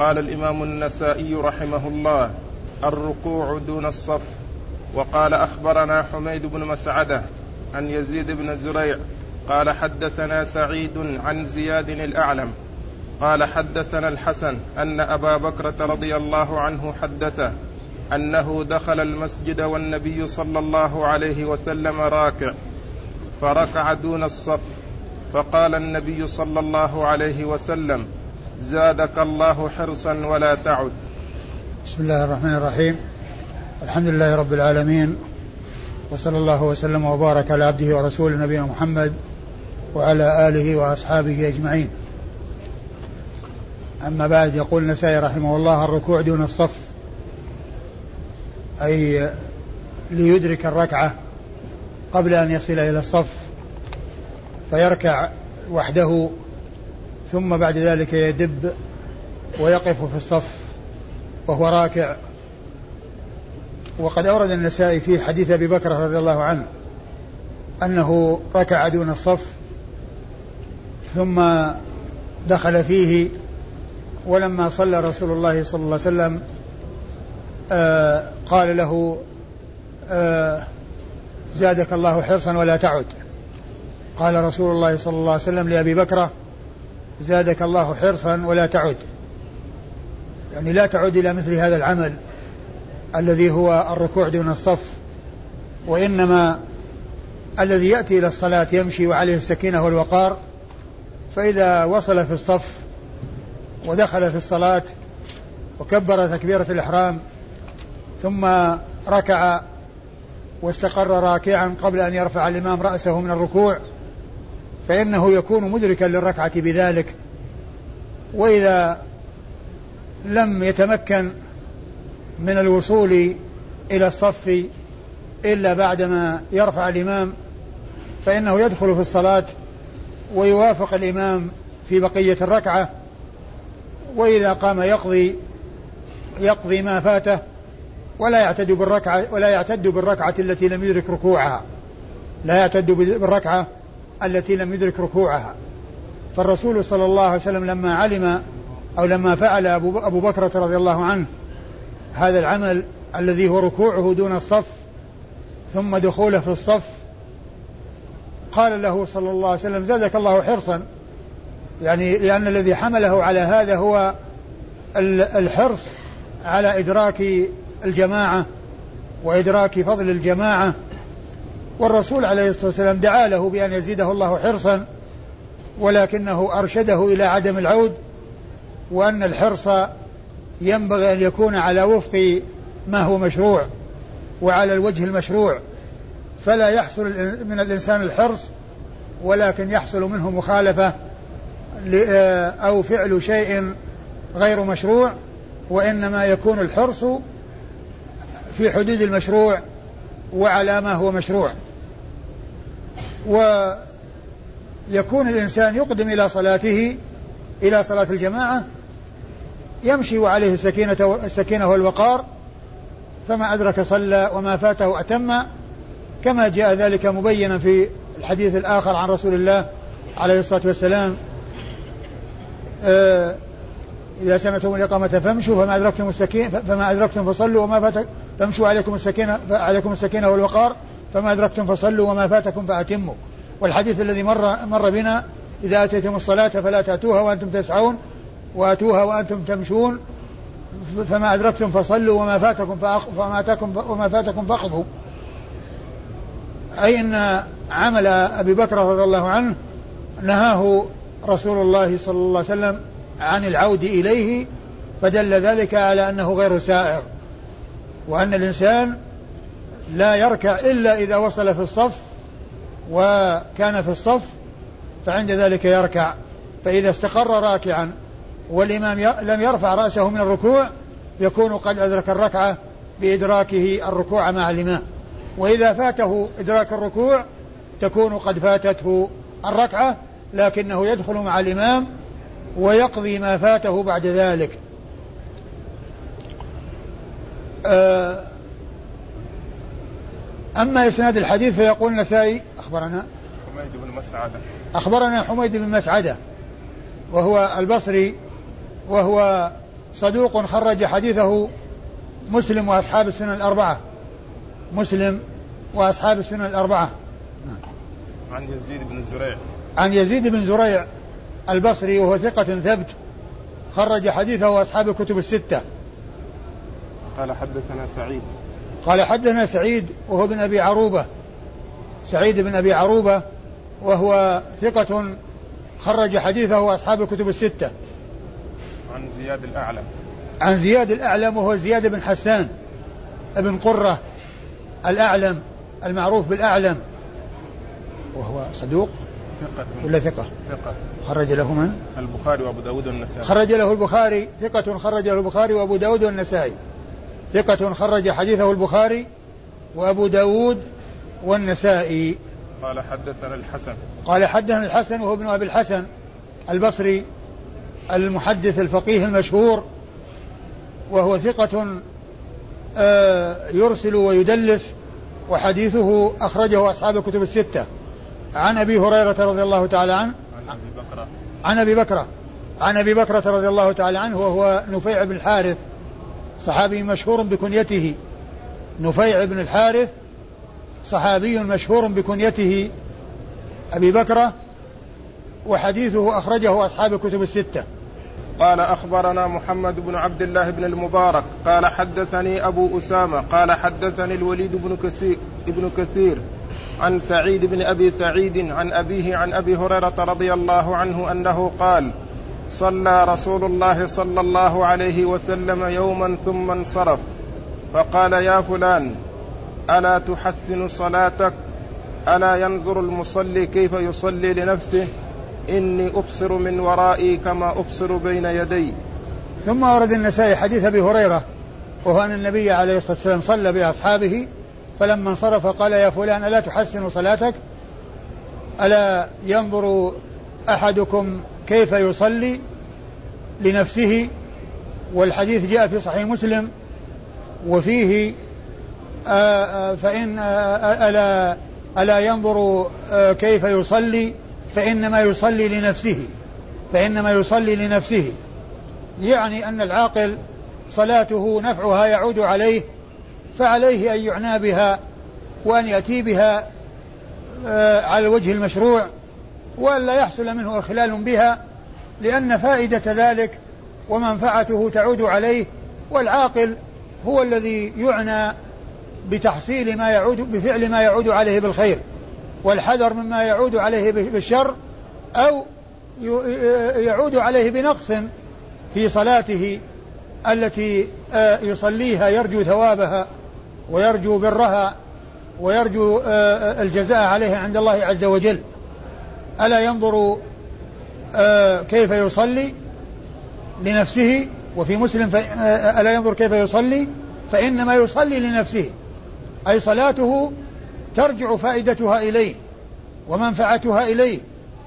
قال الإمام النسائي رحمه الله الركوع دون الصف. وقال أخبرنا حميد بن مسعدة عن يزيد بن زريع قال حدثنا سعيد عن زياد الأعلم. قال حدثنا الحسن أن أبا بكره رضي الله عنه حدثه أنه دخل المسجد والنبي صلى الله عليه وسلم راكع فركع دون الصف. فقال النبي صلى الله عليه وسلم زادك الله حرصا ولا تعد. بسم الله الرحمن الرحيم. الحمد لله رب العالمين وصلى الله وسلم وبارك على عبده ورسوله نبينا محمد وعلى آله وأصحابه أجمعين. أما بعد يقول النسائي رحمه الله الركوع دون الصف أي ليدرك الركعة قبل أن يصل إلى الصف فيركع وحده ثم بعد ذلك يدب ويقف في الصف وهو راكع. وقد أورد النسائي في حديث أبي بكر رضي الله عنه أنه ركع دون الصف ثم دخل فيه ولما صلى رسول الله صلى الله عليه وسلم آه قال له آه زادك الله حرصا ولا تعد. قال رسول الله صلى الله عليه وسلم لأبي بكرة زادك الله حرصا ولا تعد. يعني لا تعد إلى مثل هذا العمل الذي هو الركوع دون الصف وإنما الذي يأتي إلى الصلاة يمشي وعليه السكينة والوقار فإذا وصل في الصف ودخل في الصلاة وكبر تكبيرة الإحرام ثم ركع واستقر راكعا قبل أن يرفع الإمام رأسه من الركوع فإنه يكون مدركا للركعة بذلك. وإذا لم يتمكن من الوصول إلى الصف إلا بعدما يرفع الإمام فإنه يدخل في الصلاة ويوافق الإمام في بقية الركعة. وإذا قام يقضي يقضي ما فاته ولا يعتد بالركعة ولا يعتد بالركعة التي لم يدرك ركوعها. لا يعتد بالركعة التي لم يدرك ركوعها. فالرسول صلى الله عليه وسلم لما علم أو لما فعل أبو, بكرة رضي الله عنه هذا العمل الذي هو ركوعه دون الصف ثم دخوله في الصف قال له صلى الله عليه وسلم زادك الله حرصا. يعني لأن الذي حمله على هذا هو الحرص على إدراك الجماعة وإدراك فضل الجماعة والرسول عليه الصلاة والسلام دعا له بأن يزيده الله حرصا ولكنه أرشده إلى عدم العود وأن الحرص ينبغي أن يكون على وفق ما هو مشروع وعلى الوجه المشروع. فلا يحصل من الإنسان الحرص ولكن يحصل منه مخالفة أو فعل شيء غير مشروع وإنما يكون الحرص في حدود المشروع وعلى ما هو مشروع. ويكون الإنسان يقدم إلى صلاته إلى صلاة الجماعة يمشي وعليه السكينة السكينة والوقار فما أدرك صلى وما فاته أتم. كما جاء ذلك مبينا في الحديث الآخر عن رسول الله عليه الصلاة والسلام. آه إذا سمعتم الإقامة فامشوا فما أدركتم السكينة فما أدركتم فصلوا وما فاتكم فامشوا عليكم السكينة عليكم السكينة والوقار. فما أدركتم فصلوا وما فاتكم فأتموا. والحديث الذي مر مر بنا إذا أتيتم الصلاة فلا تأتوها وأنتم تسعون وأتوها وأنتم تمشون فما أدركتم فصلوا وما فاتكم فما أتاكم وما فاتكم فأخذوا. أي أن عمل أبي بكر رضي الله عنه نهاه رسول الله صلى الله عليه وسلم عن العود إليه فدل ذلك على أنه غير سائر وأن الإنسان لا يركع إلا إذا وصل في الصف وكان في الصف فعند ذلك يركع. فإذا استقر راكعا والإمام لم يرفع رأسه من الركوع يكون قد أدرك الركعة بإدراكه الركوع مع الإمام. وإذا فاته إدراك الركوع تكون قد فاتته الركعة لكنه يدخل مع الإمام ويقضي ما فاته بعد ذلك. آه، أما إسناد الحديث فيقول النسائي أخبرنا. حميد بن مسعدة. أخبرنا حميد بن مسعدة. وهو البصري وهو صدوق خرج حديثه مسلم وأصحاب السنن الأربعة. مسلم وأصحاب السنن الأربعة. عن يزيد بن زريع. عن يزيد بن زريع البصري وهو ثقة ثبت خرج حديثه أصحاب الكتب الستة. قال حدثنا سعيد. قال حدثنا سعيد وهو بن أبي عروبة. سعيد بن أبي عروبة وهو ثقة خرج حديثه أصحاب الكتب الستة. عن زياد الأعلم. عن زياد الأعلم وهو زياد بن حسان ابن قرة الأعلم المعروف بالأعلم. وهو صدوق؟ ثقة. ولا ثقة؟ ثقة. خرج له من؟ البخاري وأبو داود والنسائي. خرج له البخاري ثقة خرج له البخاري وأبو داود والنسائي. ثقة خرج حديثه البخاري وأبو داود والنسائي. قال حدثنا الحسن. قال حدثنا الحسن وهو ابن أبي الحسن البصري المحدث الفقيه المشهور وهو ثقة آه، يرسل ويدلس وحديثه أخرجه أصحاب الكتب الستة. عن أبي هريرة رضي الله تعالى عنه. عن أبي بكر عن أبي بكرة. عن أبي بكرة رضي الله تعالى عنه وهو نفيع بن الحارث. صحابي مشهور بكنيته. نفيع بن الحارث صحابي مشهور بكنيته. أبي بكرة وحديثه أخرجه أصحاب الكتب الستة. قال أخبرنا محمد بن عبد الله بن المبارك قال حدثني أبو أسامة قال حدثني الوليد بن كثير ابن كثير عن سعيد بن أبي سعيد عن أبيه عن أبي هريرة رضي الله عنه أنه قال صلى رسول الله صلى الله عليه وسلم يوما ثم انصرف. فقال يا فلان ألا تحسن صلاتك؟ ألا ينظر المصلي كيف يصلي لنفسه؟ إني أبصر من ورائي كما أبصر بين يدي. ثم ورد النسائي حديث أبي هريرة وهو أن النبي عليه الصلاة والسلام صلى بأصحابه فلما انصرف قال يا فلان ألا تحسن صلاتك؟ ألا ينظر أحدكم كيف يصلي لنفسه والحديث جاء في صحيح مسلم وفيه آآ آآ فإن آآ ألا ألا ينظر كيف يصلي فإنما يصلي لنفسه فإنما يصلي لنفسه. يعني أن العاقل صلاته نفعها يعود عليه فعليه أن يعنى بها وأن يأتي بها على الوجه المشروع. وألا يحصل منه إخلال بها لأن فائدة ذلك ومنفعته تعود عليه والعاقل هو الذي يعنى بتحصيل ما يعود بفعل ما يعود عليه بالخير والحذر مما يعود عليه بالشر أو يعود عليه بنقص في صلاته التي يصليها يرجو ثوابها ويرجو برها ويرجو الجزاء عليها عند الله عز وجل. ألا ينظر كيف يصلي لنفسه؟ وفي مسلم ألا ينظر كيف يصلي؟ فإنما يصلي لنفسه أي صلاته ترجع فائدتها إليه ومنفعتها إليه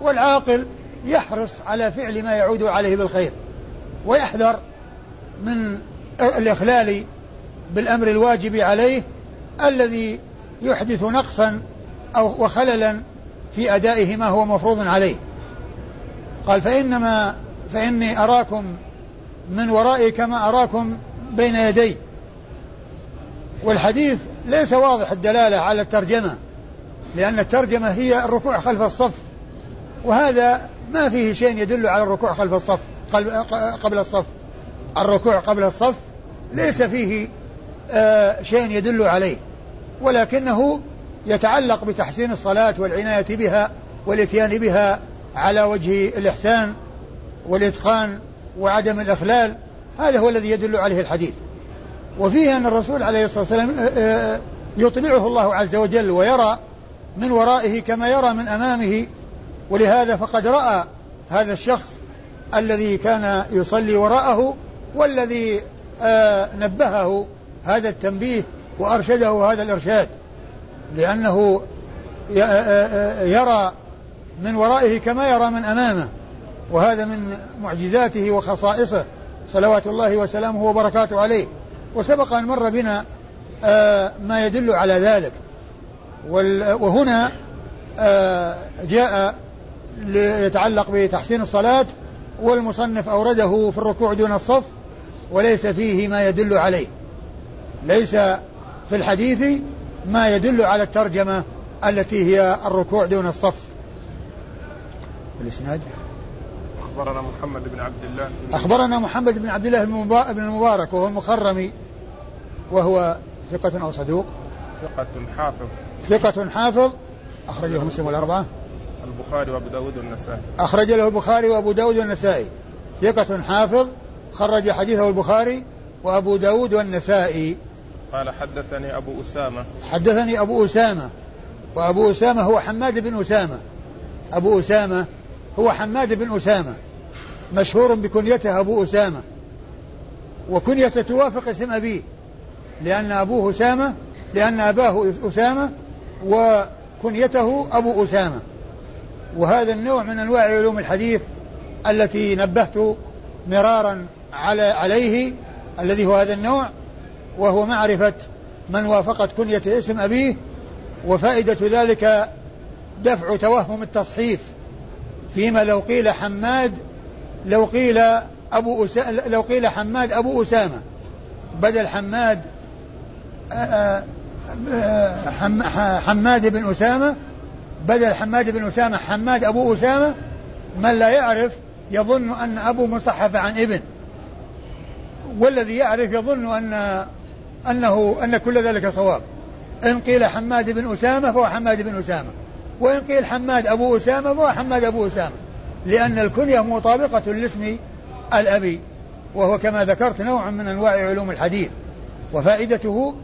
والعاقل يحرص على فعل ما يعود عليه بالخير ويحذر من الإخلال بالأمر الواجب عليه الذي يحدث نقصا أو وخللا في أدائه ما هو مفروض عليه. قال فإنما فإني أراكم من ورائي كما أراكم بين يدي. والحديث ليس واضح الدلالة على الترجمة لأن الترجمة هي الركوع خلف الصف وهذا ما فيه شيء يدل على الركوع خلف الصف قبل الصف. الركوع قبل الصف ليس فيه آه شيء يدل عليه ولكنه يتعلق بتحسين الصلاة والعناية بها والإتيان بها على وجه الإحسان والإتقان وعدم الإخلال هذا هو الذي يدل عليه الحديث. وفيه أن الرسول عليه الصلاة والسلام آه، آه، يطلعه الله عز وجل ويرى من ورائه كما يرى من أمامه ولهذا فقد رأى هذا الشخص الذي كان يصلي وراءه والذي آه، نبهه هذا التنبيه وأرشده هذا الإرشاد. لأنه يرى من ورائه كما يرى من أمامه وهذا من معجزاته وخصائصه. صلوات الله وسلامه وبركاته عليه. وسبق أن مر بنا آه، ما يدل على ذلك. وهنا آه، جاء ليتعلق بتحسين الصلاة والمصنف أورده في الركوع دون الصف وليس فيه ما يدل عليه. ليس في الحديث ما يدل على الترجمة التي هي الركوع دون الصف. الإسناد؟ أخبرنا محمد بن عبد الله. أخبرنا محمد بن عبد الله بن المبارك وهو المخرمي وهو ثقة أو صدوق؟ ثقة حافظ. ثقة حافظ. أخرجه مسلم والأربعة. البخاري وأبو داود والنسائي. أخرج له البخاري وأبو داود والنسائي. ثقة حافظ. خرج حديثه البخاري وأبو داود والنسائي. قال حدثني أبو أسامة. حدثني أبو أسامة. وأبو أسامة هو حماد بن أسامة. أبو أسامة هو حماد بن أسامة. مشهور بكنيته أبو أسامة. وكنيته توافق اسم أبيه. لأن أبوه أسامة لأن أباه أسامة وكنيته أبو أسامة. وهذا النوع من أنواع علوم الحديث التي نبهت مرارا على عليه الذي هو هذا النوع. وهو معرفة من وافقت كنية اسم أبيه وفائدة ذلك دفع توهم التصحيف. فيما لو قيل حماد لو قيل أبو أسامة لو قيل حماد أبو أسامة. بدل حماد حماد بن أسامة بدل حماد بن أسامة حماد أبو أسامة من لا يعرف يظن أن أبو مصحف عن ابن. والذي يعرف يظن أن أنه أن كل ذلك صواب. إن قيل حماد بن أسامة فهو حماد بن أسامة. وإن قيل حماد أبو أسامة فهو حماد أبو أسامة. لأن الكنية مطابقة لاسم الأبي وهو كما ذكرت نوع من أنواع علوم الحديث. وفائدته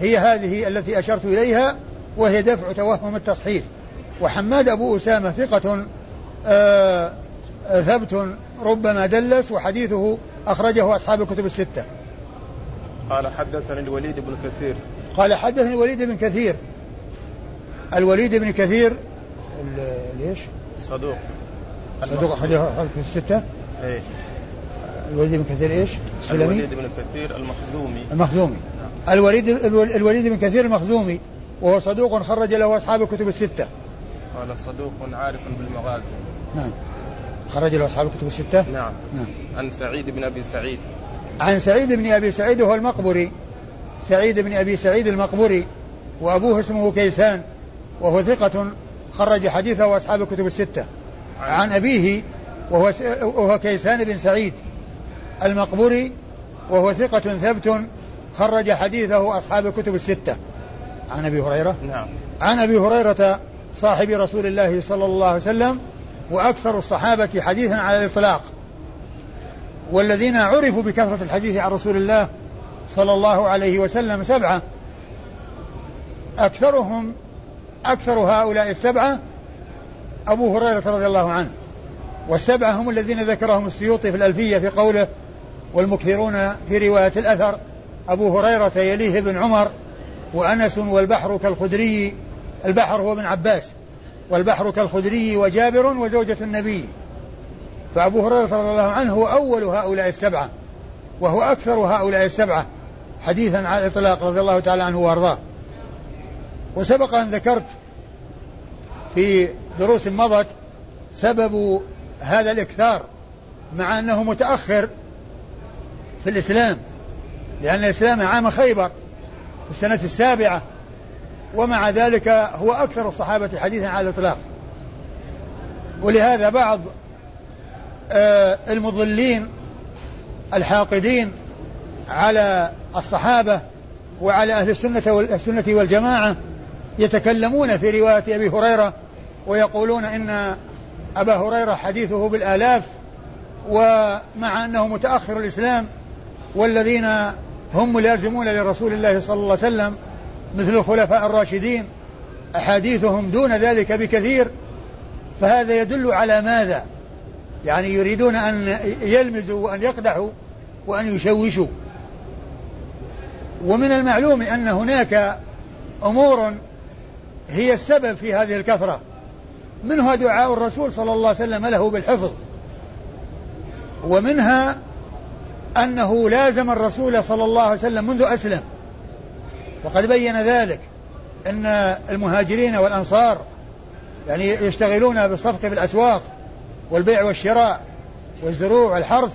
هي هذه التي أشرت إليها وهي دفع توهم التصحيف. وحماد أبو أسامة ثقة آه ثبت ربما دلس وحديثه أخرجه أصحاب الكتب الستة. قال حدثني الوليد بن كثير. قال حدثني الوليد بن كثير. الوليد بن كثير ليش؟ صدوق. صدوق أخرجه الكتب الستة؟ إيه. الوليد بن كثير إيش؟ سلمي؟ الوليد بن كثير المخزومي. المخزومي. نعم. الوليد الوليد بن كثير المخزومي وهو صدوق خرج له أصحاب الكتب الستة. قال صدوق عارف بالمغازي. نعم. خرج له أصحاب الكتب الستة؟ نعم. نعم. عن سعيد بن أبي سعيد. عن سعيد بن أبي سعيد وهو المقبري. سعيد بن أبي سعيد المقبري. وأبوه اسمه كيسان. وهو ثقة خرج حديثه أصحاب الكتب الستة. عن أبيه وهو وهو كيسان بن سعيد المقبري. وهو ثقة ثبت خرج حديثه أصحاب الكتب الستة. عن أبي هريرة. نعم. عن أبي هريرة صاحب رسول الله صلى الله عليه وسلم. وأكثر الصحابة حديثا على الإطلاق. والذين عرفوا بكثرة الحديث عن رسول الله صلى الله عليه وسلم سبعة أكثرهم أكثر هؤلاء السبعة أبو هريرة رضي الله عنه والسبعة هم الذين ذكرهم السيوطي في الألفية في قوله والمكثرون في رواية الأثر أبو هريرة يليه ابن عمر وأنس والبحر كالخدري البحر هو ابن عباس والبحر كالخدري وجابر وزوجة النبي. فأبو هريرة رضي الله عنه هو أول هؤلاء السبعة وهو أكثر هؤلاء السبعة حديثا على الإطلاق رضي الله تعالى عنه وأرضاه. وسبق أن ذكرت في دروس مضت سبب هذا الإكثار مع أنه متأخر في الإسلام لأن الإسلام عام خيبر في السنة السابعة ومع ذلك هو أكثر الصحابة حديثا على الإطلاق. ولهذا بعض المضلين الحاقدين على الصحابة وعلى أهل السنة والسنة والجماعة يتكلمون في رواية أبي هريرة ويقولون إن أبا هريرة حديثه بالآلاف ومع أنه متأخر الإسلام والذين هم ملازمون لرسول الله صلى الله عليه وسلم مثل الخلفاء الراشدين أحاديثهم دون ذلك بكثير فهذا يدل على ماذا؟ يعني يريدون أن يلمزوا وأن يقدحوا وأن يشوشوا. ومن المعلوم أن هناك أمور هي السبب في هذه الكثرة. منها دعاء الرسول صلى الله عليه وسلم له بالحفظ. ومنها أنه لازم الرسول صلى الله عليه وسلم منذ أسلم. وقد بين ذلك أن المهاجرين والأنصار يعني يشتغلون بالصفق في الأسواق. والبيع والشراء والزروع والحرث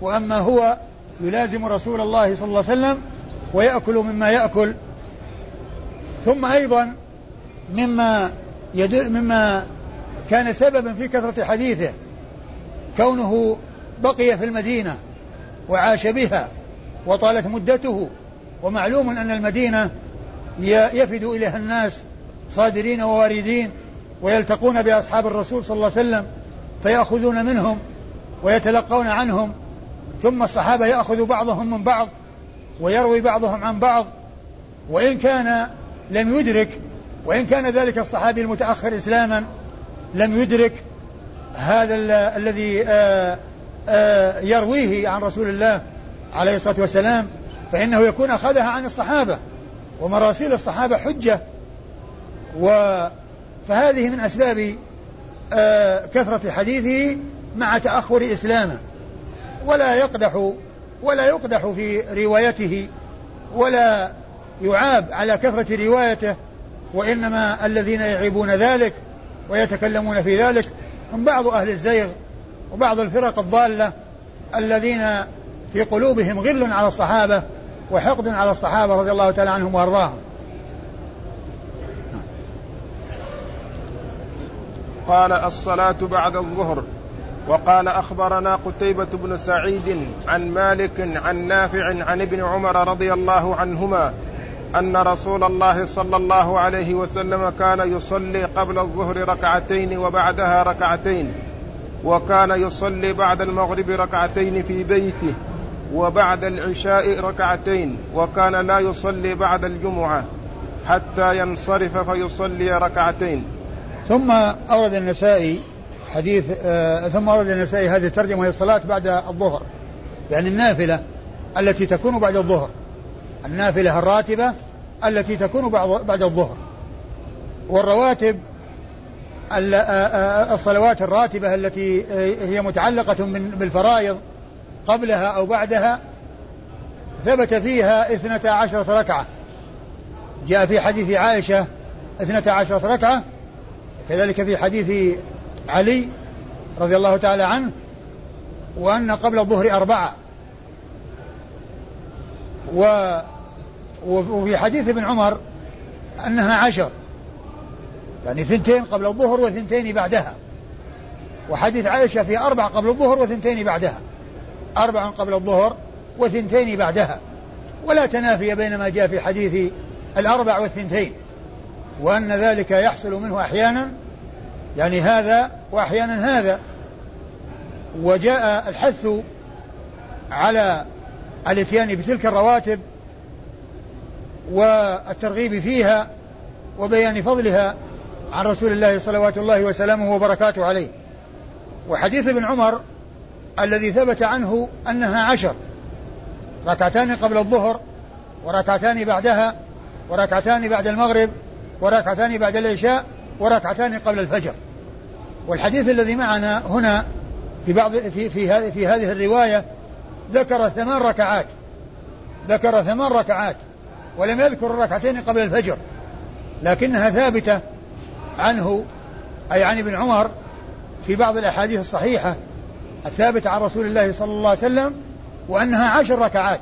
وأما هو يلازم رسول الله صلى الله عليه وسلم ويأكل مما يأكل. ثم أيضا مما يدل مما كان سببا في كثرة حديثه كونه بقي في المدينة وعاش بها وطالت مدته ومعلوم أن المدينة يفد إليها الناس صادرين وواردين ويلتقون بأصحاب الرسول صلى الله عليه وسلم. فيأخذون منهم ويتلقون عنهم ثم الصحابة يأخذ بعضهم من بعض ويروي بعضهم عن بعض وإن كان لم يدرك وإن كان ذلك الصحابي المتأخر إسلاما لم يدرك هذا الذي آه، آه، يرويه عن رسول الله عليه الصلاة والسلام فإنه يكون أخذها عن الصحابة ومراسيل الصحابة حجة و فهذه من أسباب كثرة حديثه مع تأخر إسلامه. ولا يقدح ولا يقدح في روايته ولا يعاب على كثرة روايته وإنما الذين يعيبون ذلك ويتكلمون في ذلك هم بعض أهل الزيغ وبعض الفرق الضالة الذين في قلوبهم غل على الصحابة وحقد على الصحابة رضي الله تعالى عنهم وأرضاهم. قال الصلاة بعد الظهر. وقال أخبرنا قتيبة بن سعيد عن مالك عن نافع عن ابن عمر رضي الله عنهما أن رسول الله صلى الله عليه وسلم كان يصلي قبل الظهر ركعتين وبعدها ركعتين وكان يصلي بعد المغرب ركعتين في بيته وبعد العشاء ركعتين وكان لا يصلي بعد الجمعة حتى ينصرف فيصلي ركعتين. ثم أورد النسائي حديث آه ثم أورد النسائي هذه الترجمة وهي الصلاة بعد الظهر. يعني النافلة التي تكون بعد الظهر. النافلة الراتبة التي تكون بعد الظهر. والرواتب آه، آه، الصلوات الراتبة التي آه، هي متعلقة بالفرائض قبلها أو بعدها ثبت فيها اثنتا عشرة ركعة. جاء في حديث عائشة اثنتا عشرة ركعة كذلك في حديث علي رضي الله تعالى عنه وأن قبل الظهر أربعة. و وفي حديث ابن عمر أنها عشر. يعني ثنتين قبل الظهر وثنتين بعدها. وحديث عائشة في أربع قبل الظهر وثنتين بعدها. أربع قبل الظهر وثنتين بعدها. ولا تنافي بين ما جاء في حديث الأربع والثنتين. وأن ذلك يحصل منه أحيانا يعني هذا وأحيانا هذا. وجاء الحث على الإتيان بتلك الرواتب والترغيب فيها وبيان فضلها عن رسول الله صلوات الله وسلامه وبركاته عليه. وحديث ابن عمر الذي ثبت عنه أنها عشر ركعتان قبل الظهر وركعتان بعدها وركعتان بعد المغرب وركعتان بعد العشاء وركعتان قبل الفجر. والحديث الذي معنا هنا في بعض في في هذه في هذه الرواية ذكر ثمان ركعات. ذكر ثمان ركعات ولم يذكر الركعتين قبل الفجر. لكنها ثابتة عنه أي عن ابن عمر في بعض الأحاديث الصحيحة الثابتة عن رسول الله صلى الله عليه وسلم وأنها عشر ركعات.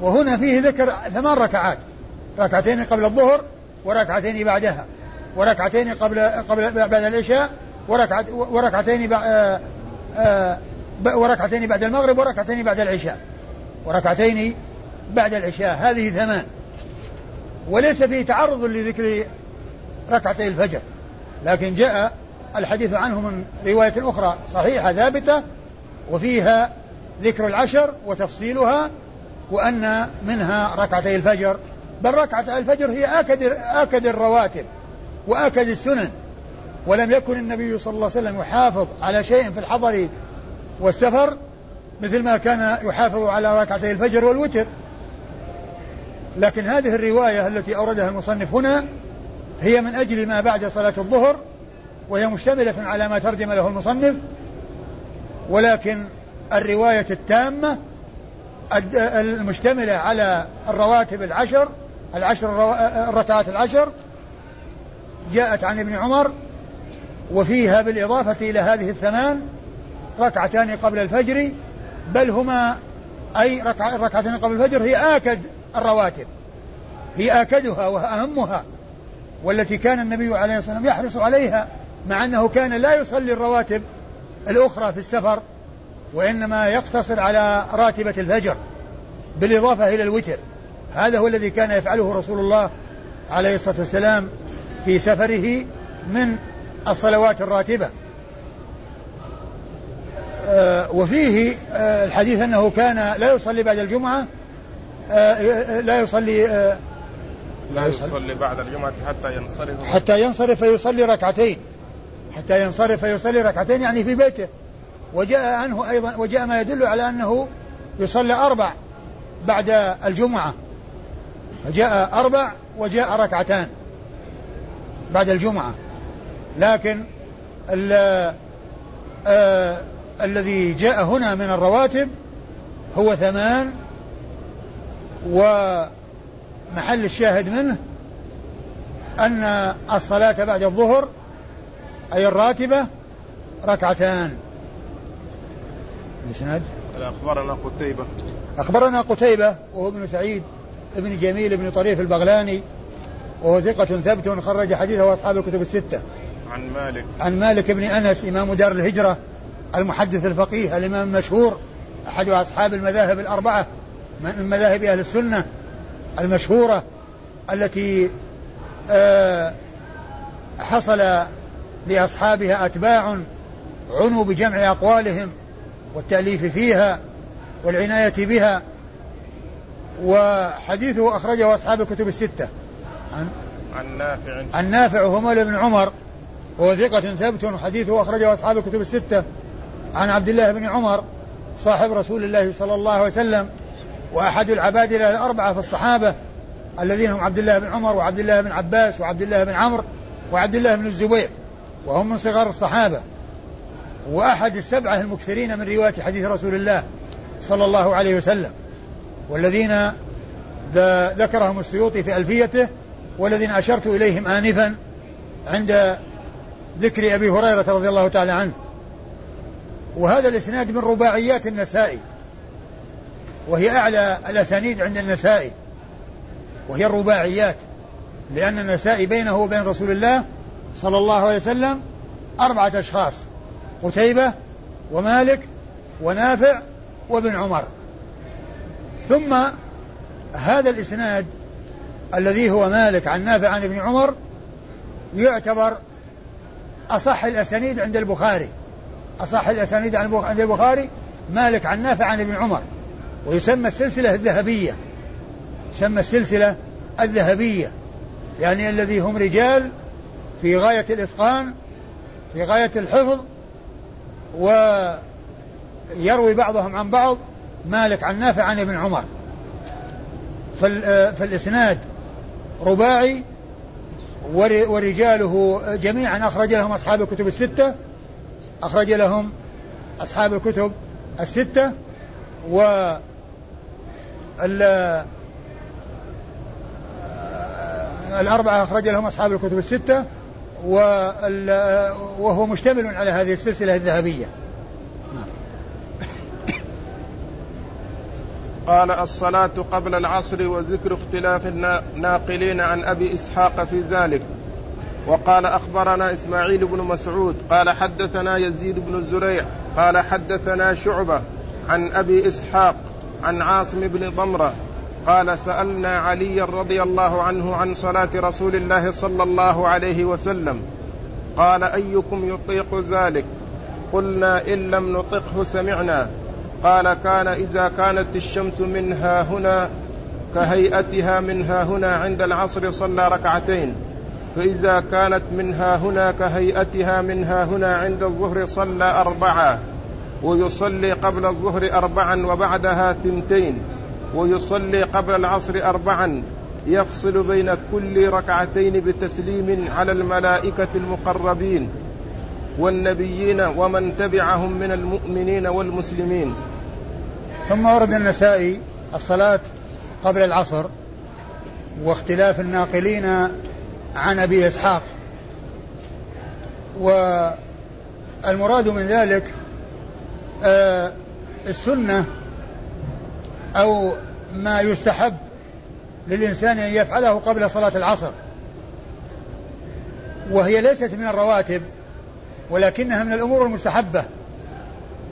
وهنا فيه ذكر ثمان ركعات. ركعتين قبل الظهر وركعتين بعدها. وركعتين قبل قبل بعد العشاء وركعت وركعتين آه، آه، وركعتين بعد المغرب وركعتين بعد العشاء. وركعتين بعد العشاء. هذه ثمان. وليس فيه تعرض لذكر ركعتي الفجر. لكن جاء الحديث عنه من رواية أخرى صحيحة ثابتة وفيها ذكر العشر وتفصيلها وأن منها ركعتي الفجر. بل ركعة الفجر هي آكد آكد الرواتب وآكد السنن. ولم يكن النبي صلى الله عليه وسلم يحافظ على شيء في الحضر والسفر مثل ما كان يحافظ على ركعتي الفجر والوتر. لكن هذه الرواية التي أوردها المصنف هنا هي من أجل ما بعد صلاة الظهر وهي مشتملة على ما ترجم له المصنف. ولكن الرواية التامة المشتملة على الرواتب العشر العشر الركعات العشر جاءت عن ابن عمر وفيها بالإضافة إلى هذه الثمان ركعتان قبل الفجر بل هما أي ركع الركعتين قبل الفجر هي آكد الرواتب. هي آكدها وأهمها والتي كان النبي عليه الصلاة والسلام يحرص عليها مع أنه كان لا يصلي الرواتب الأخرى في السفر وإنما يقتصر على راتبة الفجر بالإضافة إلى الوتر. هذا هو الذي كان يفعله رسول الله عليه الصلاة والسلام في سفره من الصلوات الراتبة. آه، وفيه آه، الحديث أنه كان لا يصلي بعد الجمعة آه، لا يصلي لا يصلي. بعد الجمعة حتى ينصرف. حتى ينصرف فيصلي ركعتين. حتى ينصرف فيصلي ركعتين يعني في بيته. وجاء عنه أيضا وجاء ما يدل على أنه يصلي أربع بعد الجمعة. فجاء أربع وجاء ركعتان بعد الجمعة. لكن ال آه الذي جاء هنا من الرواتب هو ثمان ومحل الشاهد منه أن الصلاة بعد الظهر أي الراتبة ركعتان. الإسناد أخبرنا قتيبة. أخبرنا قتيبة وهو ابن سعيد. ابن جميل بن طريف البغلاني وهو ثقة ثبت خرج حديثه أصحاب الكتب الستة. عن مالك. عن مالك بن أنس إمام دار الهجرة المحدث الفقيه الإمام المشهور أحد أصحاب المذاهب الأربعة من مذاهب أهل السنة المشهورة التي آه، حصل لأصحابها أتباع عنوا بجمع أقوالهم والتأليف فيها والعناية بها وحديثه أخرجه أصحاب الكتب الستة. عن عن نافع. عن نافع وهو مولى بن عمر وهو ثقة ثبت وحديثه أخرجه أصحاب الكتب الستة. عن عبد الله بن عمر صاحب رسول الله صلى الله عليه وسلم وأحد العباد الأربعة في الصحابة الذين هم عبد الله بن عمر وعبد الله بن عباس وعبد الله بن عمرو وعبد الله بن الزبير وهم من صغار الصحابة. وأحد السبعة المكثرين من رواية حديث رسول الله صلى الله عليه وسلم. والذين ذكرهم السيوطي في ألفيته والذين أشرت إليهم آنفا عند ذكر أبي هريرة رضي الله تعالى عنه. وهذا الإسناد من رباعيات النسائي. وهي أعلى الأسانيد عند النسائي. وهي الرباعيات. لأن النسائي بينه وبين رسول الله صلى الله عليه وسلم أربعة أشخاص قتيبة ومالك ونافع وابن عمر. ثم هذا الإسناد الذي هو مالك عن نافع عن ابن عمر يعتبر أصح الأسانيد عند البخاري. أصح الأسانيد عند البخاري مالك عن نافع عن ابن عمر. ويسمى السلسلة الذهبية. يسمى السلسلة الذهبية. يعني الذي هم رجال في غاية الإتقان في غاية الحفظ ويروي بعضهم عن بعض مالك عن نافع عن ابن عمر. فالإسناد رباعي ورجاله جميعا أخرج لهم أصحاب الكتب الستة أخرج لهم أصحاب الكتب الستة و الأربعة أخرج لهم أصحاب الكتب الستة وهو مشتمل على هذه السلسلة الذهبية. قال الصلاة قبل العصر وذكر اختلاف الناقلين عن أبي إسحاق في ذلك. وقال أخبرنا إسماعيل بن مسعود قال حدثنا يزيد بن الزريع قال حدثنا شعبة عن أبي إسحاق عن عاصم بن ضمرة قال سألنا عليا رضي الله عنه عن صلاة رسول الله صلى الله عليه وسلم. قال أيكم يطيق ذلك؟ قلنا إن لم نطقه سمعنا. قال كان إذا كانت الشمس منها هنا كهيئتها منها هنا عند العصر صلى ركعتين. فإذا كانت منها هنا كهيئتها منها هنا عند الظهر صلى أربعة. ويصلي قبل الظهر أربعا وبعدها ثنتين. ويصلي قبل العصر أربعا. يفصل بين كل ركعتين بتسليم على الملائكة المقربين والنبيين ومن تبعهم من المؤمنين والمسلمين. ثم ورد النسائي الصلاة قبل العصر واختلاف الناقلين عن أبي إسحاق. والمراد من ذلك آه السنة أو ما يستحب للإنسان أن يفعله قبل صلاة العصر. وهي ليست من الرواتب ولكنها من الأمور المستحبة.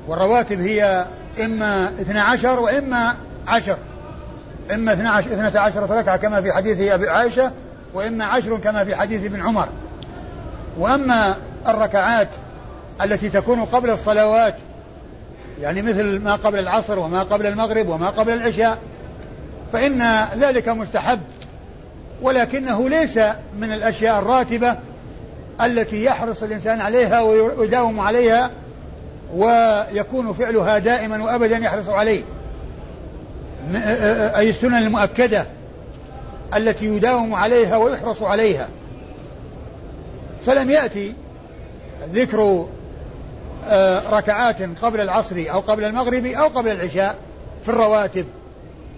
والرواتب هي إما 12 وإما عشر. إما 12 12 ركعة كما في حديث أبي عائشة وإما عشر كما في حديث ابن عمر. وأما الركعات التي تكون قبل الصلوات يعني مثل ما قبل العصر وما قبل المغرب وما قبل العشاء فإن ذلك مستحب. ولكنه ليس من الأشياء الراتبة التي يحرص الإنسان عليها ويداوم عليها ويكون فعلها دائما وأبدا يحرص عليه. أي السنن المؤكدة التي يداوم عليها ويحرص عليها. فلم يأتي ذكر ركعات قبل العصر أو قبل المغرب أو قبل العشاء في الرواتب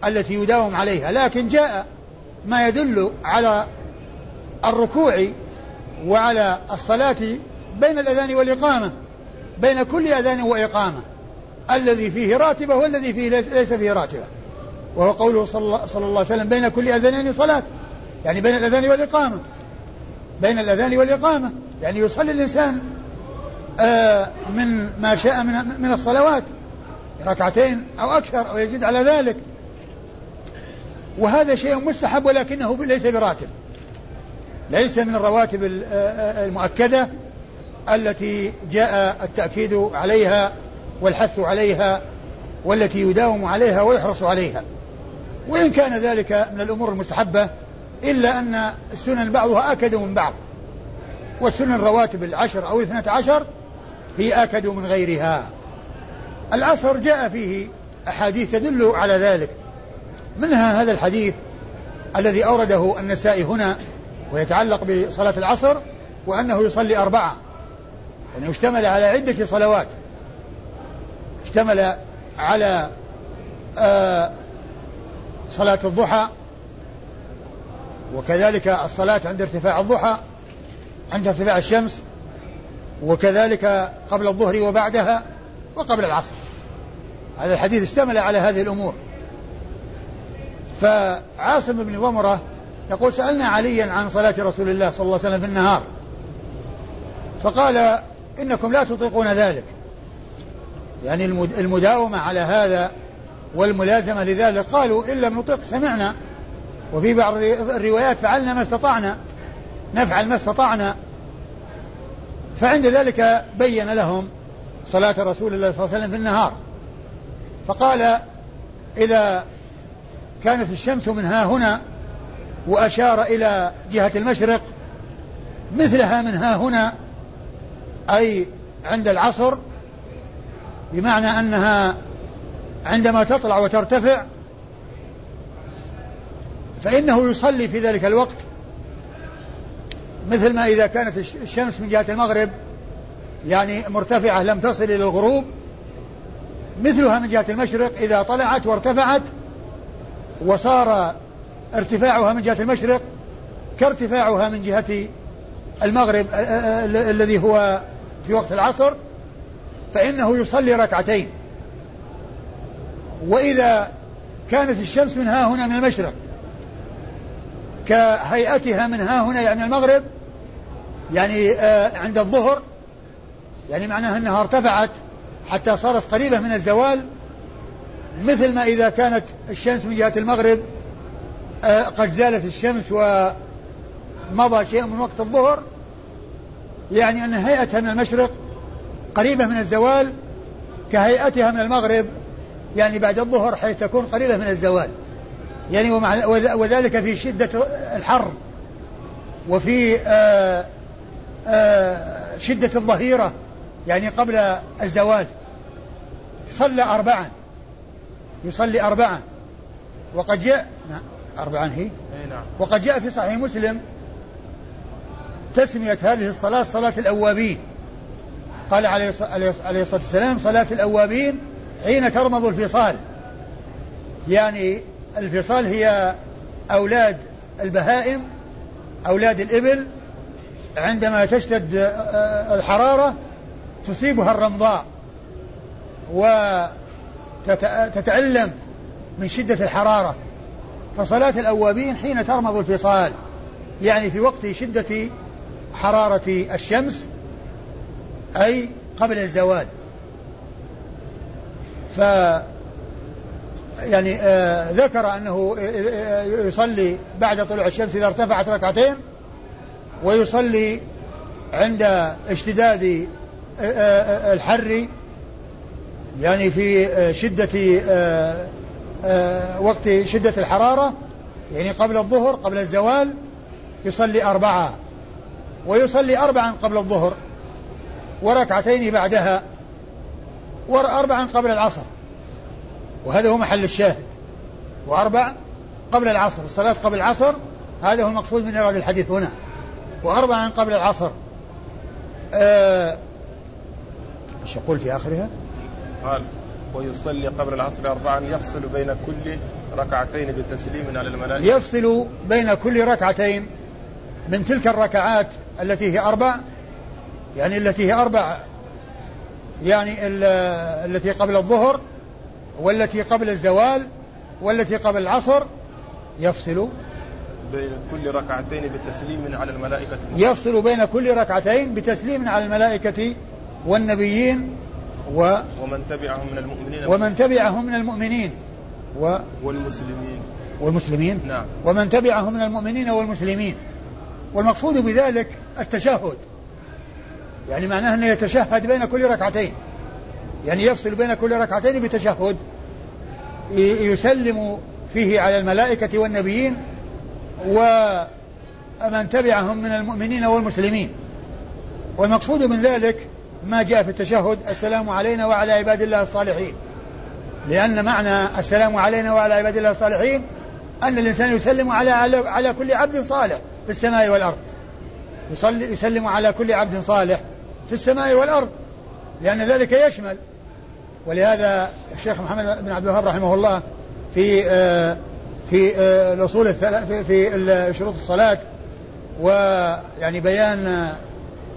التي يداوم عليها. لكن جاء ما يدل على الركوع وعلى الصلاة بين الأذان والإقامة. بين كل أذان وإقامة. الذي فيه راتبة والذي فيه ليس فيه راتبة. وهو قوله صلى الله, صلى الله عليه وسلم بين كل أذانين صلاة. يعني بين الأذان والإقامة. بين الأذان والإقامة. يعني يصلي الإنسان آه من ما شاء من, من الصلوات. ركعتين أو أكثر أو يزيد على ذلك. وهذا شيء مستحب ولكنه ليس براتب. ليس من الرواتب آه، آه، المؤكدة. التي جاء التأكيد عليها والحث عليها والتي يداوم عليها ويحرص عليها. وإن كان ذلك من الأمور المستحبة إلا أن السنن بعضها آكد من بعض. والسنن الرواتب العشر أو الاثنة عشر هي آكد من غيرها. العصر جاء فيه أحاديث تدل على ذلك. منها هذا الحديث الذي أورده النسائي هنا ويتعلق بصلاة العصر وأنه يصلي أربعة. يعني اشتمل على عدة صلوات. اشتمل على آه صلاة الضحى وكذلك الصلاة عند ارتفاع الضحى عند ارتفاع الشمس وكذلك قبل الظهر وبعدها وقبل العصر. هذا الحديث اشتمل على هذه الأمور. فعاصم بن ضمرة يقول سألنا عليا عن صلاة رسول الله صلى الله عليه وسلم في النهار. فقال إنكم لا تطيقون ذلك. يعني المداومة على هذا والملازمة لذلك قالوا إن لم نطق سمعنا. وفي بعض الروايات فعلنا ما استطعنا. نفعل ما استطعنا. فعند ذلك بين لهم صلاة رسول الله صلى الله عليه وسلم في النهار. فقال إذا كانت الشمس من ها هنا وأشار إلى جهة المشرق مثلها من ها هنا أي عند العصر بمعنى أنها عندما تطلع وترتفع فإنه يصلي في ذلك الوقت مثل ما إذا كانت الشمس من جهة المغرب يعني مرتفعة لم تصل إلى الغروب مثلها من جهة المشرق إذا طلعت وارتفعت وصار ارتفاعها من جهة المشرق كارتفاعها من جهة المغرب الذي هو في وقت العصر فإنه يصلي ركعتين. وإذا كانت الشمس من ها هنا من المشرق كهيئتها من ها هنا يعني المغرب يعني آه عند الظهر يعني معناها أنها ارتفعت حتى صارت قريبة من الزوال مثل ما إذا كانت الشمس من جهة المغرب آه قد زالت الشمس ومضى شيء من وقت الظهر يعني أن هيئتها من المشرق قريبة من الزوال كهيئتها من المغرب يعني بعد الظهر حيث تكون قليلة من الزوال. يعني ومع وذلك في شدة الحر وفي آآ آه، آآ آه، شدة الظهيرة يعني قبل الزوال. صلى أربعا. يصلي أربعا. وقد جاء نعم أربعا هي؟ نعم. وقد جاء في صحيح مسلم تسمية هذه الصلاة صلاة الأوابين. قال عليه الصلاة والسلام صلاة الأوابين حين ترمض الفصال. يعني الفصال هي أولاد البهائم أولاد الإبل عندما تشتد آه، الحرارة تصيبها الرمضاء وتتألم من شدة الحرارة. فصلاة الأوابين حين ترمض الفصال يعني في وقت شدة حرارة الشمس أي قبل الزوال. ف يعني آه ذكر أنه آه، يصلي بعد طلوع الشمس إذا ارتفعت ركعتين ويصلي عند اشتداد آه، آه، الحر يعني في شدة وقت شدة الحرارة يعني قبل الظهر قبل الزوال يصلي أربعة. ويصلي أربعا قبل الظهر وركعتين بعدها وأربعا قبل العصر. وهذا هو محل الشاهد. وأربع قبل العصر. الصلاة قبل العصر هذا هو المقصود من إرادة الحديث هنا. وأربعا قبل العصر. آه، إيش يقول في آخرها؟ قال ويصلي قبل العصر أربعا يفصل بين كل ركعتين بتسليم على الملائكة. يفصل بين كل ركعتين من تلك الركعات التي هي أربع يعني التي هي أربع يعني التي قبل الظهر والتي قبل الزوال والتي قبل العصر يفصل. بين كل ركعتين بتسليم على الملائكة. يفصل بين كل ركعتين بتسليم على الملائكة والنبيين و ومن تبعهم من المؤمنين. ومن تبعهم من المؤمنين و والمسلمين. والمسلمين. نعم. ومن تبعهم من المؤمنين والمسلمين. والمقصود بذلك التشهد. يعني معناه أنه يتشهد بين كل ركعتين. يعني يفصل بين كل ركعتين بتشهد. يسلم فيه على الملائكة والنبيين ومن تبعهم من المؤمنين والمسلمين. والمقصود من ذلك ما جاء في التشهد السلام علينا وعلى عباد الله الصالحين. لأن معنى السلام علينا وعلى عباد الله الصالحين أن الإنسان يسلم على على كل عبد صالح. في السماء والأرض. يصلي يسلم على كل عبد صالح في السماء والأرض لأن ذلك يشمل. ولهذا الشيخ محمد بن عبد الوهاب رحمه الله في آه في آه الأصول في, في شروط الصلاة ويعني بيان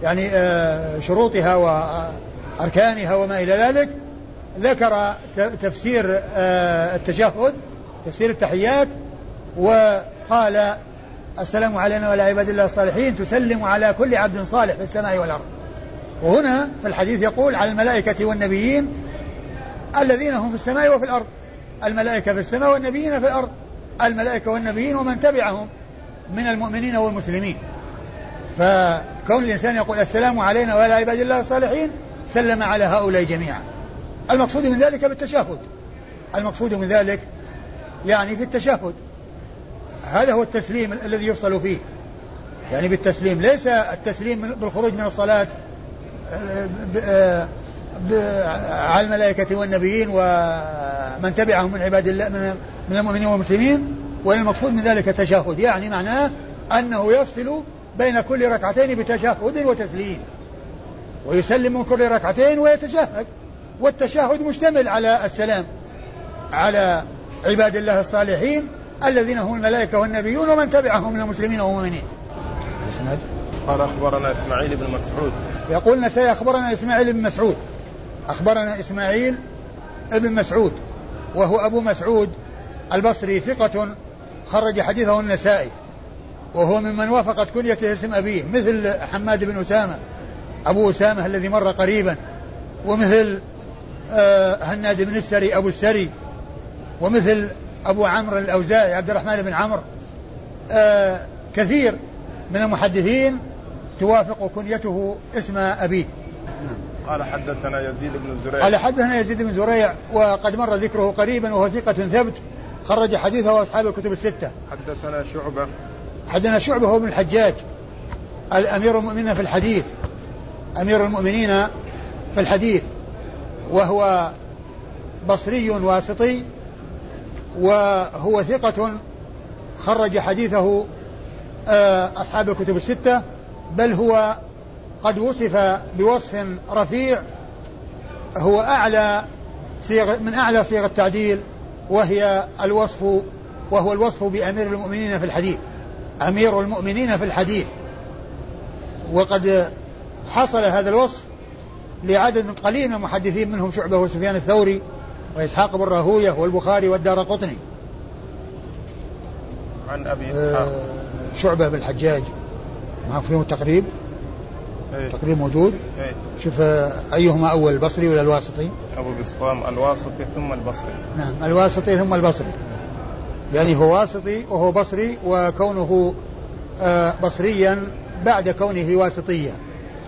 يعني آه شروطها واركانها وما إلى ذلك ذكر تفسير التشهد تفسير التحيات وقال السلام علينا وعلى عباد الله الصالحين تسلم على كل عبد صالح في السماء والأرض. وهنا في الحديث يقول على الملائكة والنبيين الذين هم في السماء وفي الأرض. الملائكة في السماء والنبيين في الأرض. الملائكة والنبيين ومن تبعهم من المؤمنين والمسلمين. فكون الإنسان يقول السلام علينا وعلى عباد الله الصالحين سلم على هؤلاء جميعا. المقصود من ذلك بالتشهد. المقصود من ذلك يعني في التشهد. هذا هو التسليم الذي يفصل فيه. يعني بالتسليم ليس التسليم بالخروج من الصلاة آه، آه، على الملائكة والنبيين ومن تبعهم من عباد الله من المؤمنين والمسلمين والمقصود من ذلك التشهد يعني معناه أنه يفصل بين كل ركعتين بتشهد وتسليم. ويسلم من كل ركعتين ويتشهد. والتشهد مشتمل على السلام على عباد الله الصالحين الذين هم الملائكة والنبيون ومن تبعهم من المسلمين والمؤمنين. قال أخبرنا إسماعيل بن مسعود. يقول نسائي أخبرنا إسماعيل بن مسعود. أخبرنا إسماعيل ابن مسعود وهو أبو مسعود البصري ثقة خرج حديثه النسائي وهو ممن وافقت كنيته اسم أبيه مثل حماد بن أسامة أبو أسامة الذي مر قريبا ومثل آه هناد بن السري أبو السري ومثل أبو عمرو الأوزاعي عبد الرحمن بن عمرو. آه كثير من المحدثين توافق كنيته اسم أبيه. قال حدثنا يزيد بن زريع. قال حدثنا يزيد بن زريع وقد مر ذكره قريبا وهو ثقة ثبت خرج حديثه أصحاب الكتب الستة. حدثنا شعبة. حدثنا شعبة هو ابن الحجاج الأمير المؤمنين في الحديث. أمير المؤمنين في الحديث وهو بصري واسطي. وهو ثقة خرج حديثه آه، أصحاب الكتب الستة بل هو قد وصف بوصف رفيع هو أعلى صيغ من أعلى صيغ التعديل وهي الوصف وهو الوصف بأمير المؤمنين في الحديث أمير المؤمنين في الحديث. وقد حصل هذا الوصف لعدد قليل من المحدثين منهم شعبة وسفيان الثوري وإسحاق بن راهوية والبخاري والدار قطني. عن أبي إسحاق. آه شعبة بن الحجاج. ما فيهم التقريب أيه. تقريب موجود؟ أيه. شوف آه، أيهما أول البصري ولا الواسطي؟ أبو بسطام الواسطي ثم البصري. نعم الواسطي ثم البصري. يعني هو واسطي وهو بصري وكونه آه، بصريا بعد كونه واسطيا.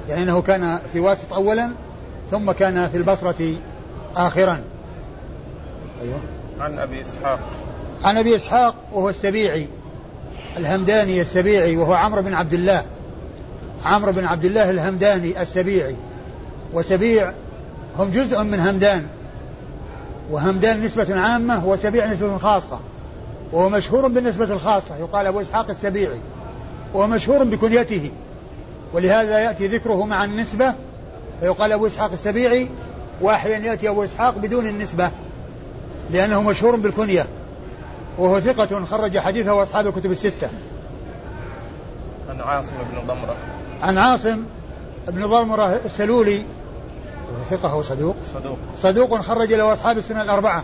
يعني أنه كان في واسط أولا ثم كان في البصرة آخرا. أيوه. عن أبي إسحاق. عن أبي إسحاق وهو السبيعي الهمداني السبيعي وهو عمرو بن عبد الله. عمرو بن عبد الله الهمداني السبيعي. وسبيع هم جزء من همدان. وهمدان نسبة عامة وسبيع نسبة خاصة. وهو مشهور بالنسبة الخاصة. يقال أبو إسحاق السبيعي. ومشهور بكنيته. ولهذا يأتي ذكره مع النسبة. فيقال أبو إسحاق السبيعي. وأحيانا يأتي أبو إسحاق بدون النسبة. لأنه مشهور بالكنية. وهو ثقة خرج حديثه وأصحاب الكتب الستة. عن عاصم بن ضمرة. عن عاصم بن ضمرة السلولي. ثقة هو صدوق؟ صدوق. صدوق خرج له أصحاب السنن الأربعة.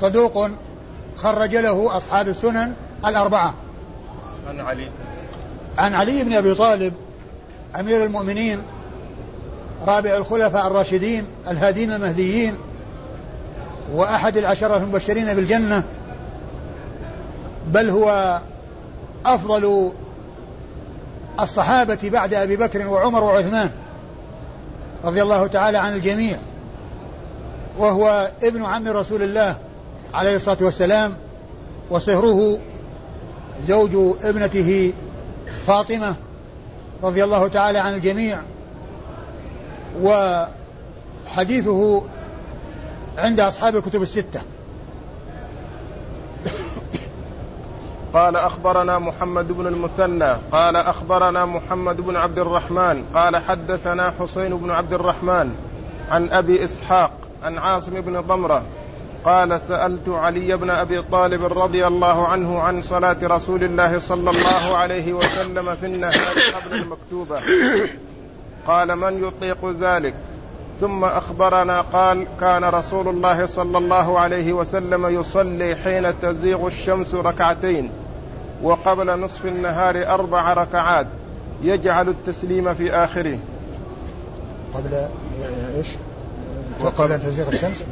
صدوق خرج له أصحاب السنن الأربعة. عن علي. عن علي بن أبي طالب أمير المؤمنين رابع الخلفاء الراشدين الهادين المهديين وأحد العشرة المبشرين بالجنة بل هو أفضل الصحابة بعد أبي بكر وعمر وعثمان رضي الله تعالى عن الجميع وهو ابن عم رسول الله عليه الصلاة والسلام وصهره زوج ابنته فاطمة رضي الله تعالى عن الجميع وحديثه عند أصحاب الكتب الستة. قال أخبرنا محمد بن المثنى قال أخبرنا محمد بن عبد الرحمن قال حدثنا حسين بن عبد الرحمن عن أبي إسحاق عن عاصم بن ضمرة قال سألت علي بن أبي طالب رضي الله عنه عن صلاة رسول الله صلى الله عليه وسلم في النهار قبل المكتوبة. قال من يطيق ذلك؟ ثم أخبرنا قال كان رسول الله صلى الله عليه وسلم يصلي حين تزيغ الشمس ركعتين وقبل نصف النهار أربع ركعات يجعل التسليم في آخره. قبل إيش؟ قبل أن تزيغ الشمس؟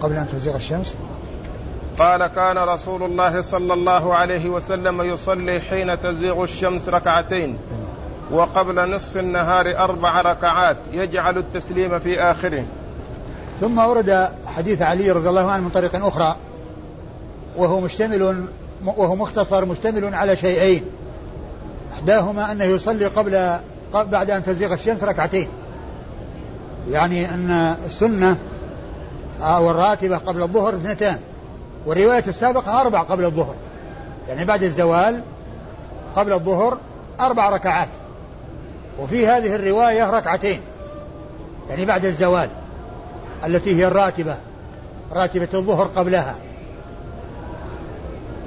قبل أن تزيغ الشمس؟ قال كان رسول الله صلى الله عليه وسلم يصلي حين تزيغ الشمس ركعتين. وقبل نصف النهار أربع ركعات يجعل التسليم في آخره. ثم ورد حديث علي رضي الله عنه من طريق أخرى وهو مشتمل وهو مختصر مشتمل على شيئين. إحداهما أنه يصلي قبل بعد أن تزيغ الشمس ركعتين. يعني أن السنة أو الراتبة قبل الظهر اثنتان والرواية السابقة أربع قبل الظهر. يعني بعد الزوال قبل الظهر أربع ركعات. وفي هذه الرواية ركعتين يعني بعد الزوال التي هي الراتبة راتبة الظهر قبلها.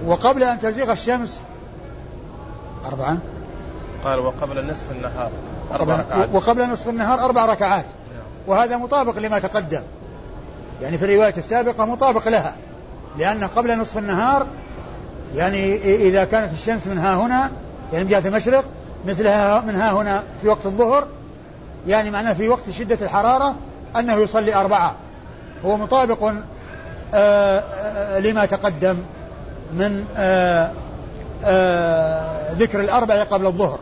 وقبل أن تزيغ الشمس أربعة. قال وقبل نصف النهار أربع ركعات. وقبل نصف النهار أربع ركعات. وهذا مطابق لما تقدم. يعني في الرواية السابقة مطابق لها لأن قبل نصف النهار يعني إذا كانت الشمس من ها هنا يعني من جهة المشرق مثلها من ها هنا في وقت الظهر يعني معناه في وقت شدة الحرارة أنه يصلي أربعة. هو مطابق آه، آه، لما تقدم من آه، ذكر الأربع قبل الظهر.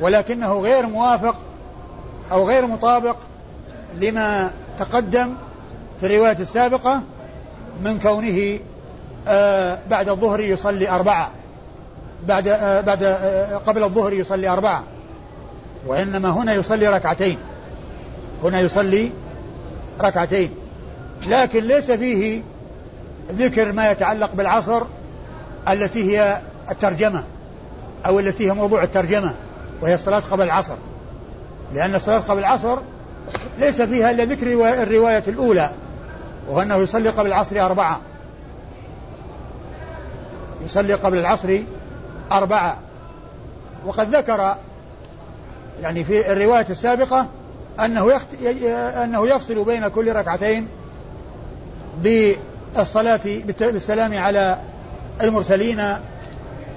ولكنه غير موافق أو غير مطابق لما تقدم في الرواية السابقة من كونه بعد الظهر يصلي أربعة. بعد آه، بعد آه، قبل الظهر يصلي أربعة. وإنما هنا يصلي ركعتين. هنا يصلي ركعتين. لكن ليس فيه ذكر ما يتعلق بالعصر التي هي الترجمة أو التي هي موضوع الترجمة وهي الصلاة قبل العصر. لأن الصلاة قبل العصر ليس فيها إلا ذكر الرواية الأولى وهو أنه يصلي قبل العصر أربعة. يصلي قبل العصر أربعة. وقد ذكر يعني في الرواية السابقة أنه يخت... أنه يفصل بين كل ركعتين بالصلاة بالسلام على المرسلين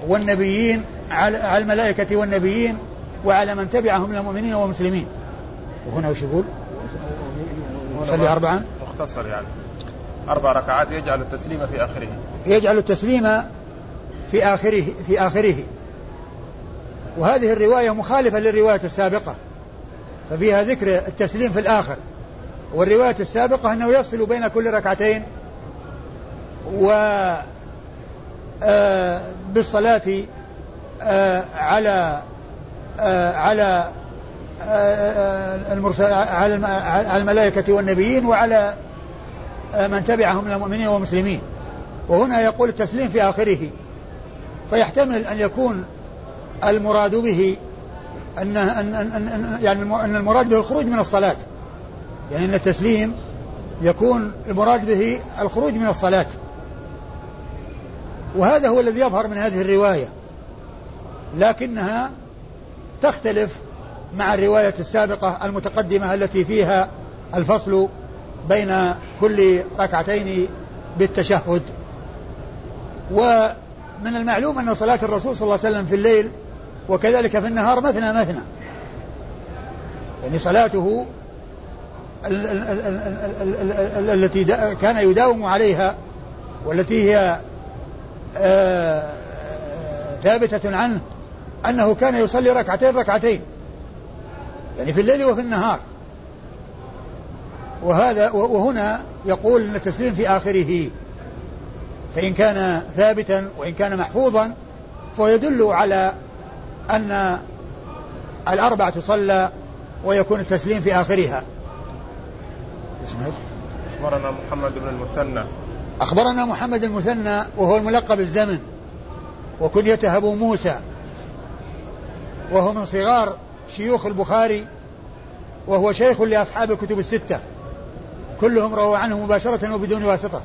والنبيين على الملائكة والنبيين وعلى من تبعهم من المؤمنين والمسلمين. وهنا وش يقول؟ يصلي أربعا مختصر يعني. أربع ركعات يجعل التسليم في آخره. يجعل التسليم في آخره في آخره. وهذه الرواية مخالفة للرواية السابقة ففيها ذكر التسليم في الآخر. والرواية السابقة أنه يفصل بين كل ركعتين و آه، بالصلاة آه، على آه، على المرسل على الملائكة والنبيين وعلى من تبعهم من المؤمنين والمسلمين. وهنا يقول التسليم في آخره. فيحتمل أن يكون المراد به أن أن أن أن يعني أن المراد به الخروج من الصلاة. يعني أن التسليم يكون المراد به الخروج من الصلاة. وهذا هو الذي يظهر من هذه الرواية. لكنها تختلف مع الرواية السابقة المتقدمة التي فيها الفصل بين كل ركعتين بالتشهد. ومن المعلوم أن صلاة الرسول صلى الله عليه وسلم في الليل وكذلك في النهار مثنى مثنى يعني صلاته التي كان يداوم عليها والتي هي آه، ثابتة عنه أنه كان يصلي ركعتين ركعتين يعني في الليل وفي النهار وهذا وهنا يقول ان التسليم في اخره فإن كان ثابتا وإن كان محفوظا فهو يدل على أن الاربع تصلى ويكون التسليم في آخرها. أخبرنا محمد بن المثنى. أخبرنا محمد المثنى وهو الملقب الزمن وكنيته أبو موسى وهو من صغار شيوخ البخاري وهو شيخ لأصحاب الكتب الستة. كلهم رووا عنه مباشرة وبدون واسطة.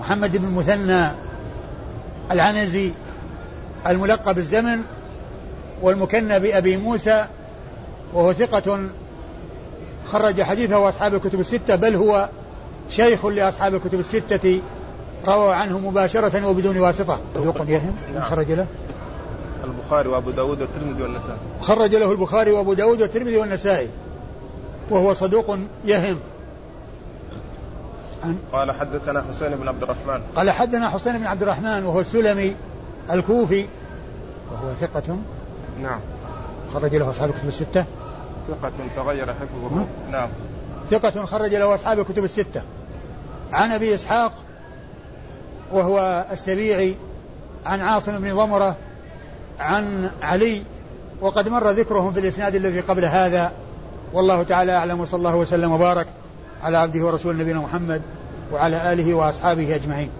محمد بن المثنى العنزي الملقب الزمن والمكنى بأبي موسى وهو ثقة خرج حديثه أصحاب الكتب الستة بل هو شيخ لأصحاب الكتب الستة رووا عنه مباشرة وبدون واسطة. صدوق يهم نعم. خرج له؟ البخاري وأبو داود والترمذي والنسائي. خرج له البخاري وأبو داود والترمذي والنسائي وهو صدوق يهم. عن قال حدثنا حسين بن عبد الرحمن. قال حدثنا حسين بن عبد الرحمن وهو السلمي الكوفي وهو ثقة. نعم. خرج له أصحاب الكتب الستة. ثقة تغير حفظه. نعم. ثقة خرج له أصحاب الكتب الستة. عن أبي إسحاق وهو السبيعي عن عاصم بن ضمرة عن علي وقد مر ذكرهم في الإسناد الذي قبل هذا. والله تعالى أعلم وصلى الله وسلم وبارك. على عبده ورسول نبينا محمد وعلى آله وأصحابه أجمعين.